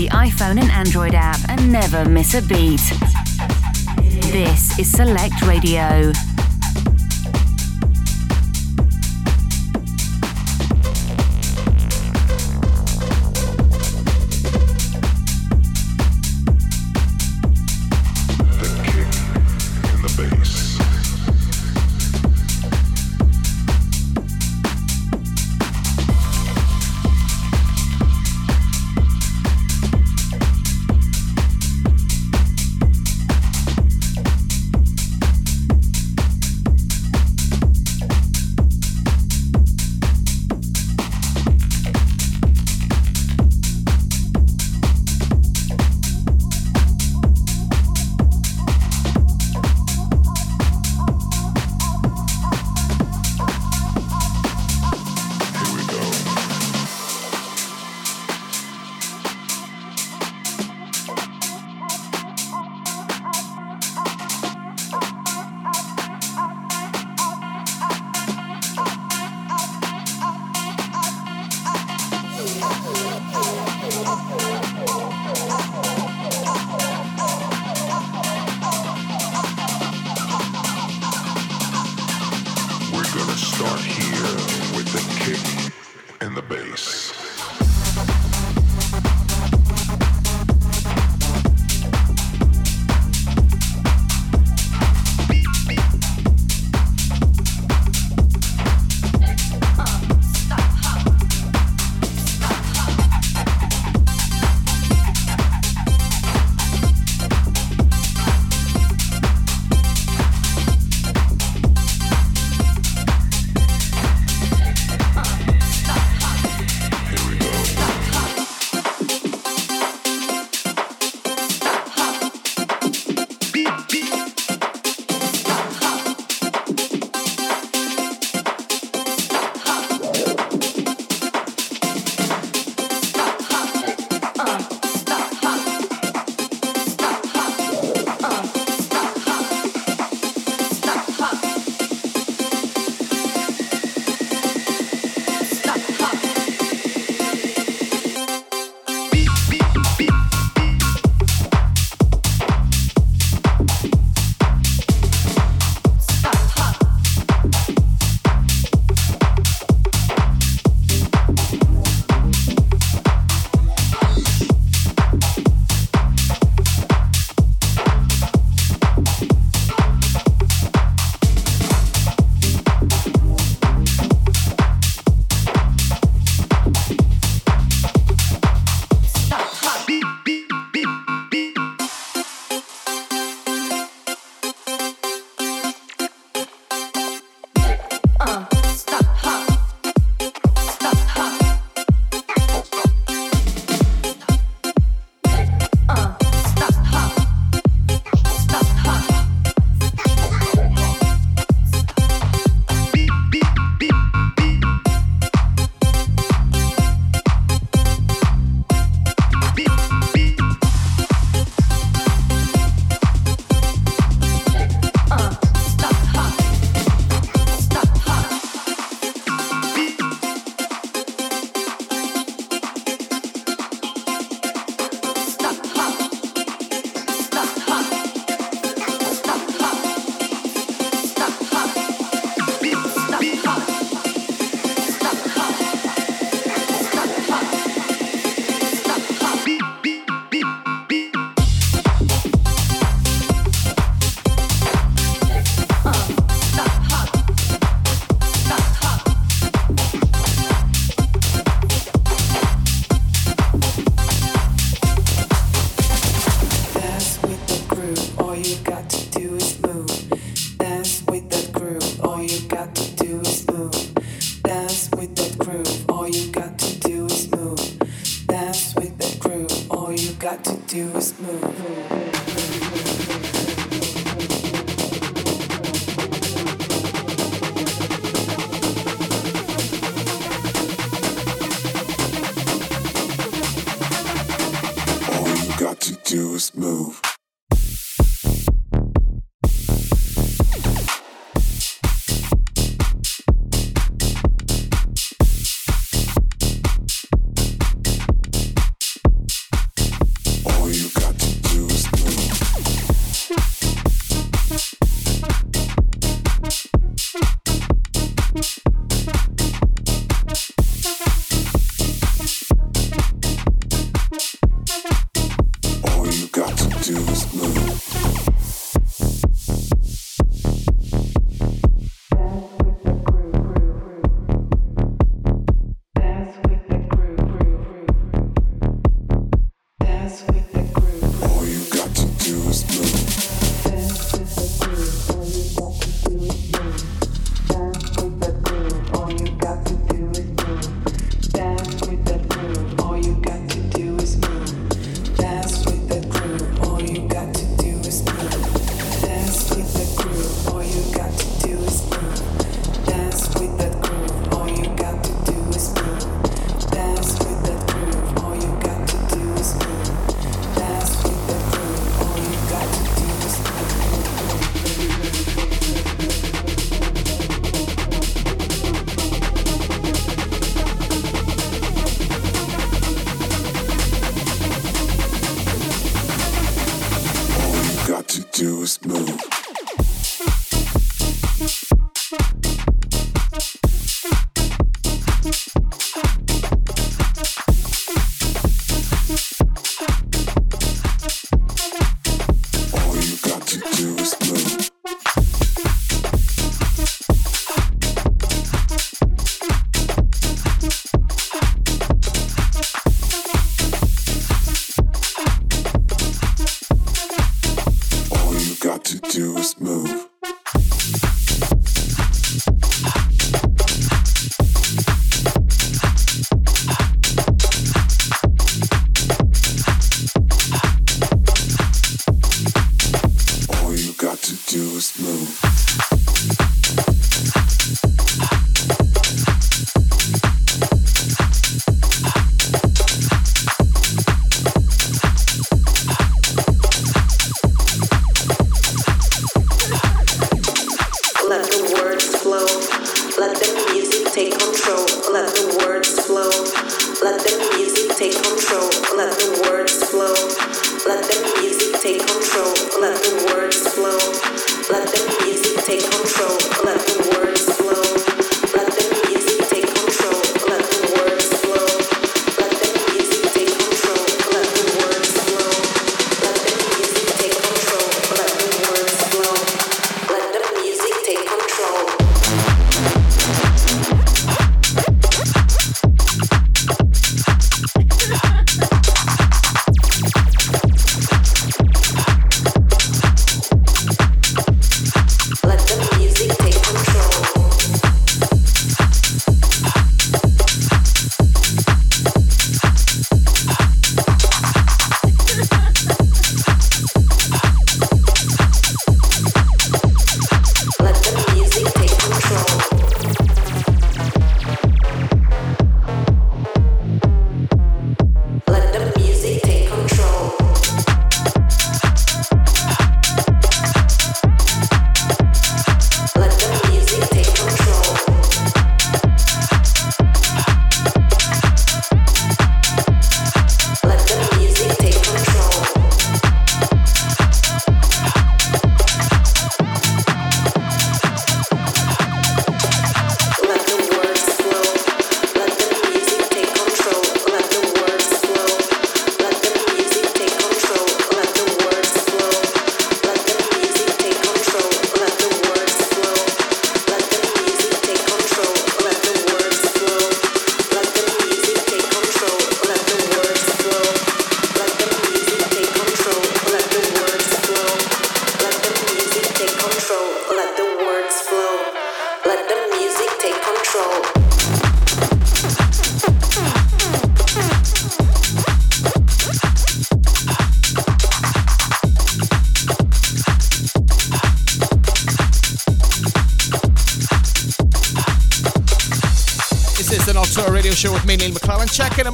The iPhone and Android app and never miss a beat. This is Select Radio.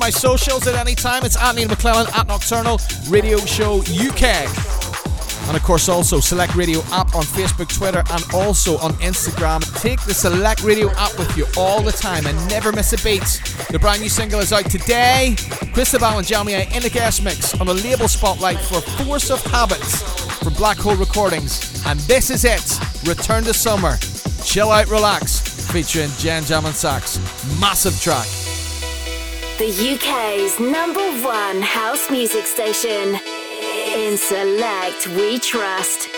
My socials at any time. It's Neil McClellan at Nocturnal Radio Show UK. And of course, also Select Radio app on Facebook, Twitter, and also on Instagram. Take the Select Radio app with you all the time and never miss a beat. The brand new single is out today. Cristobal and Jamia in the guest mix on the label spotlight for Force of Habits from Black Hole Recordings. And this is it Return to Summer. Chill out, relax. Featuring Jen Jam and Sax. Massive track. The UK's number one house music station. In Select, we trust.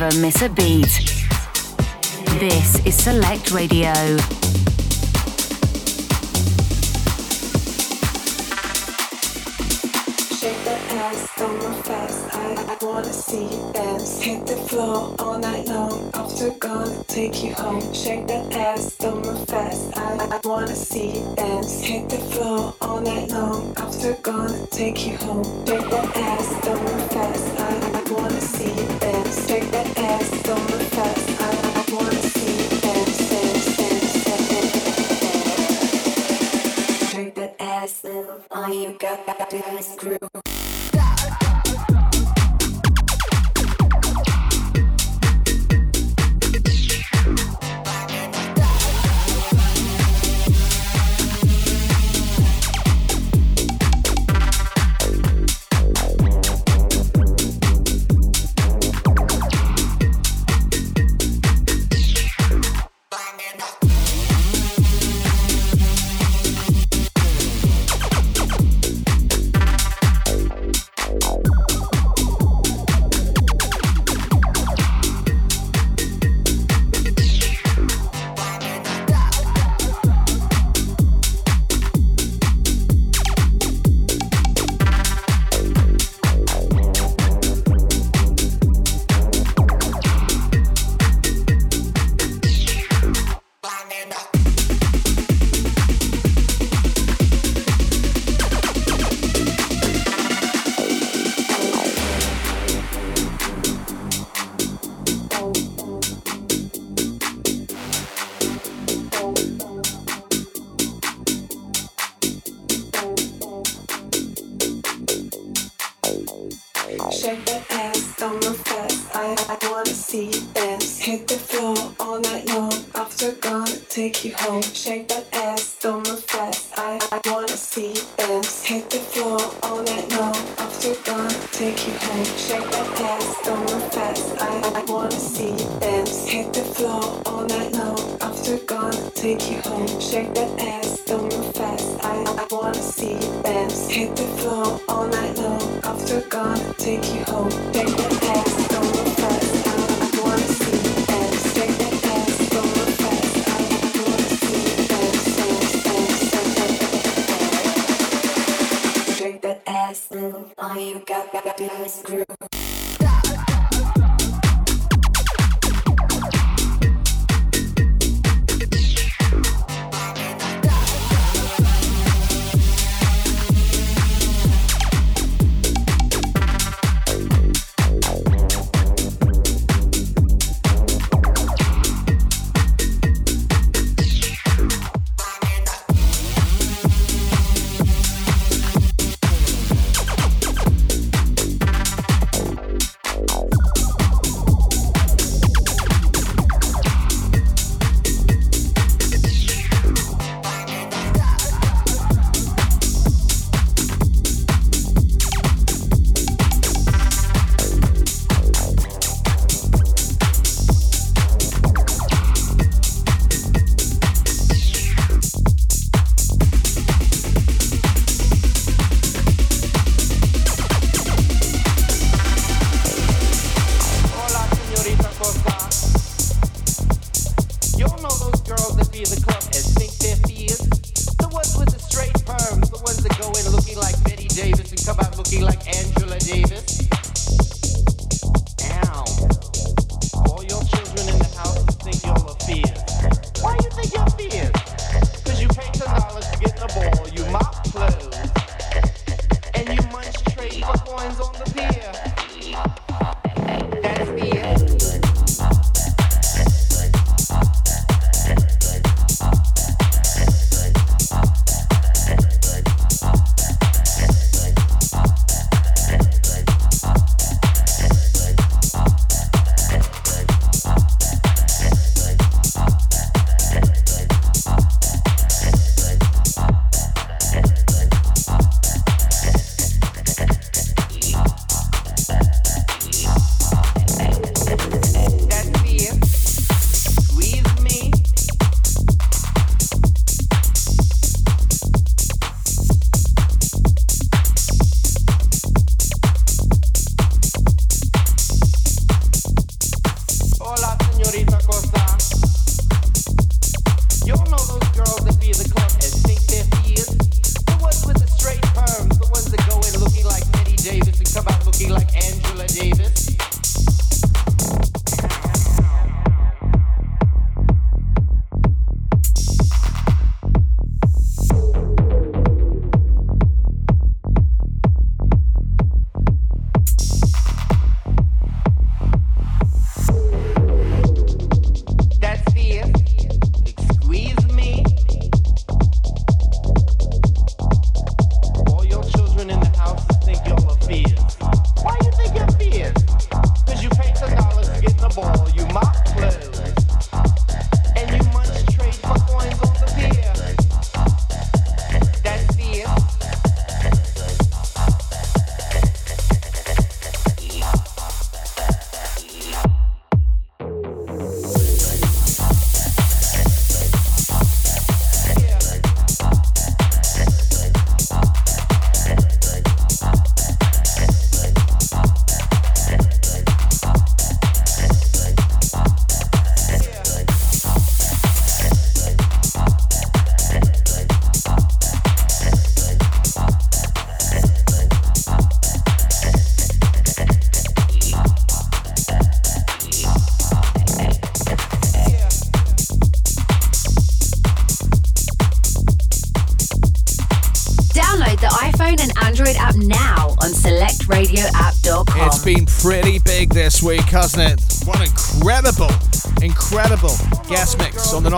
never miss a beat. This is Select Radio. Shake that ass, don't move fast. I, I wanna see. Hit the floor all night long. After gonna take you home. Shake that ass, don't move fast. I, I wanna see you dance. Hit the floor all night long. After gonna take you home. Shake that ass, don't move fast. I, I wanna see you dance. Shake that ass, don't move fast. I, I wanna see you dance. dance, dance, dance, dance. Shake that ass, little. All you got to do is groove.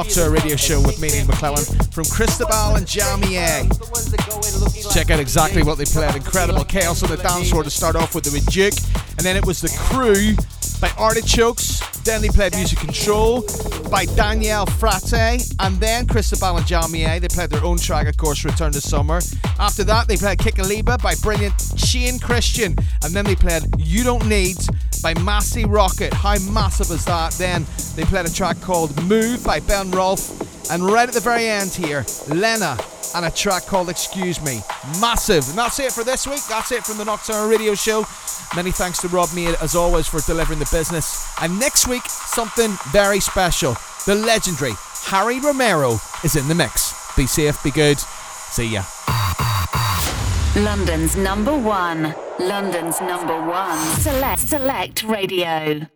The Radio Show with me, Ian McClellan, from Cristobal and Jamier. Check out exactly what they played. Incredible chaos on the dance floor to start off with the Duke, and then it was the crew by Artichokes. Then they played Music Control by Danielle Frate, and then Cristobal and Jamier. They played their own track, of course, Return to Summer. After that, they played Kikaliba by brilliant Shane Christian, and then they played You Don't Need by Massey Rocket. How massive is that? Then they played a track called Move by Ben Rolfe, and right at the very end here, Lena and a track called Excuse Me. Massive. And that's it for this week. That's it from the Nocturnal Radio Show. Many thanks to Rob Mead, as always, for delivering the business. And next week, something very special. The legendary Harry Romero is in the mix. Be safe, be good. See ya. London's number one. London's number one. Select Select Radio.